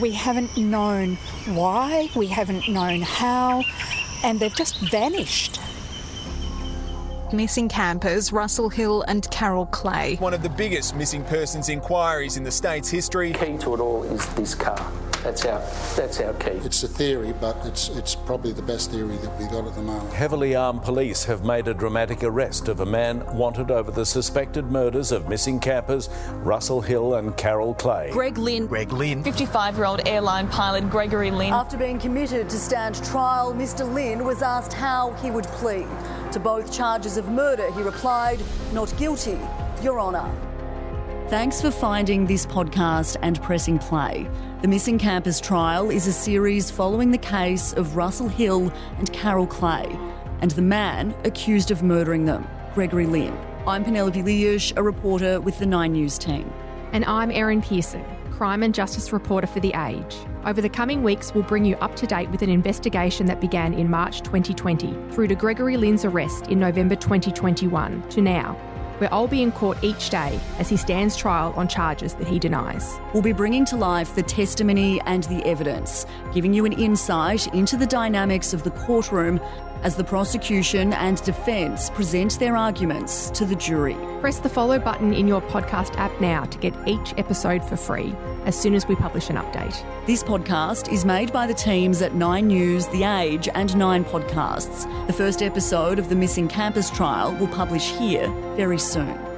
We haven't known why, we haven't known how, and they've just vanished. Missing campers Russell Hill and Carol Clay. One of the biggest missing persons inquiries in the state's history. Key to it all is this car. That's our that's our key. It's a theory, but it's it's probably the best theory that we've got at the moment. Heavily armed police have made a dramatic arrest of a man wanted over the suspected murders of missing campers Russell Hill and Carol Clay. Greg Lynn. Greg Lynn. 55-year-old airline pilot Gregory Lynn. After being committed to stand trial, Mr Lynn was asked how he would plead. To both charges of murder, he replied, not guilty, Your Honour. Thanks for finding this podcast and pressing play. The Missing Campers trial is a series following the case of Russell Hill and Carol Clay and the man accused of murdering them, Gregory Lynn. I'm Penelope Liersch, a reporter with the Nine News team. And I'm Erin Pearson, crime and justice reporter for The Age. Over the coming weeks, we'll bring you up to date with an investigation that began in March 2020 through to Gregory Lynn's arrest in November 2021 to now where I'll be in court each day as he stands trial on charges that he denies. We'll be bringing to life the testimony and the evidence, giving you an insight into the dynamics of the courtroom as the prosecution and defence present their arguments to the jury. Press the follow button in your podcast app now to get each episode for free as soon as we publish an update. This podcast is made by the teams at Nine News, The Age, and Nine Podcasts. The first episode of the Missing Campers trial will publish here very soon.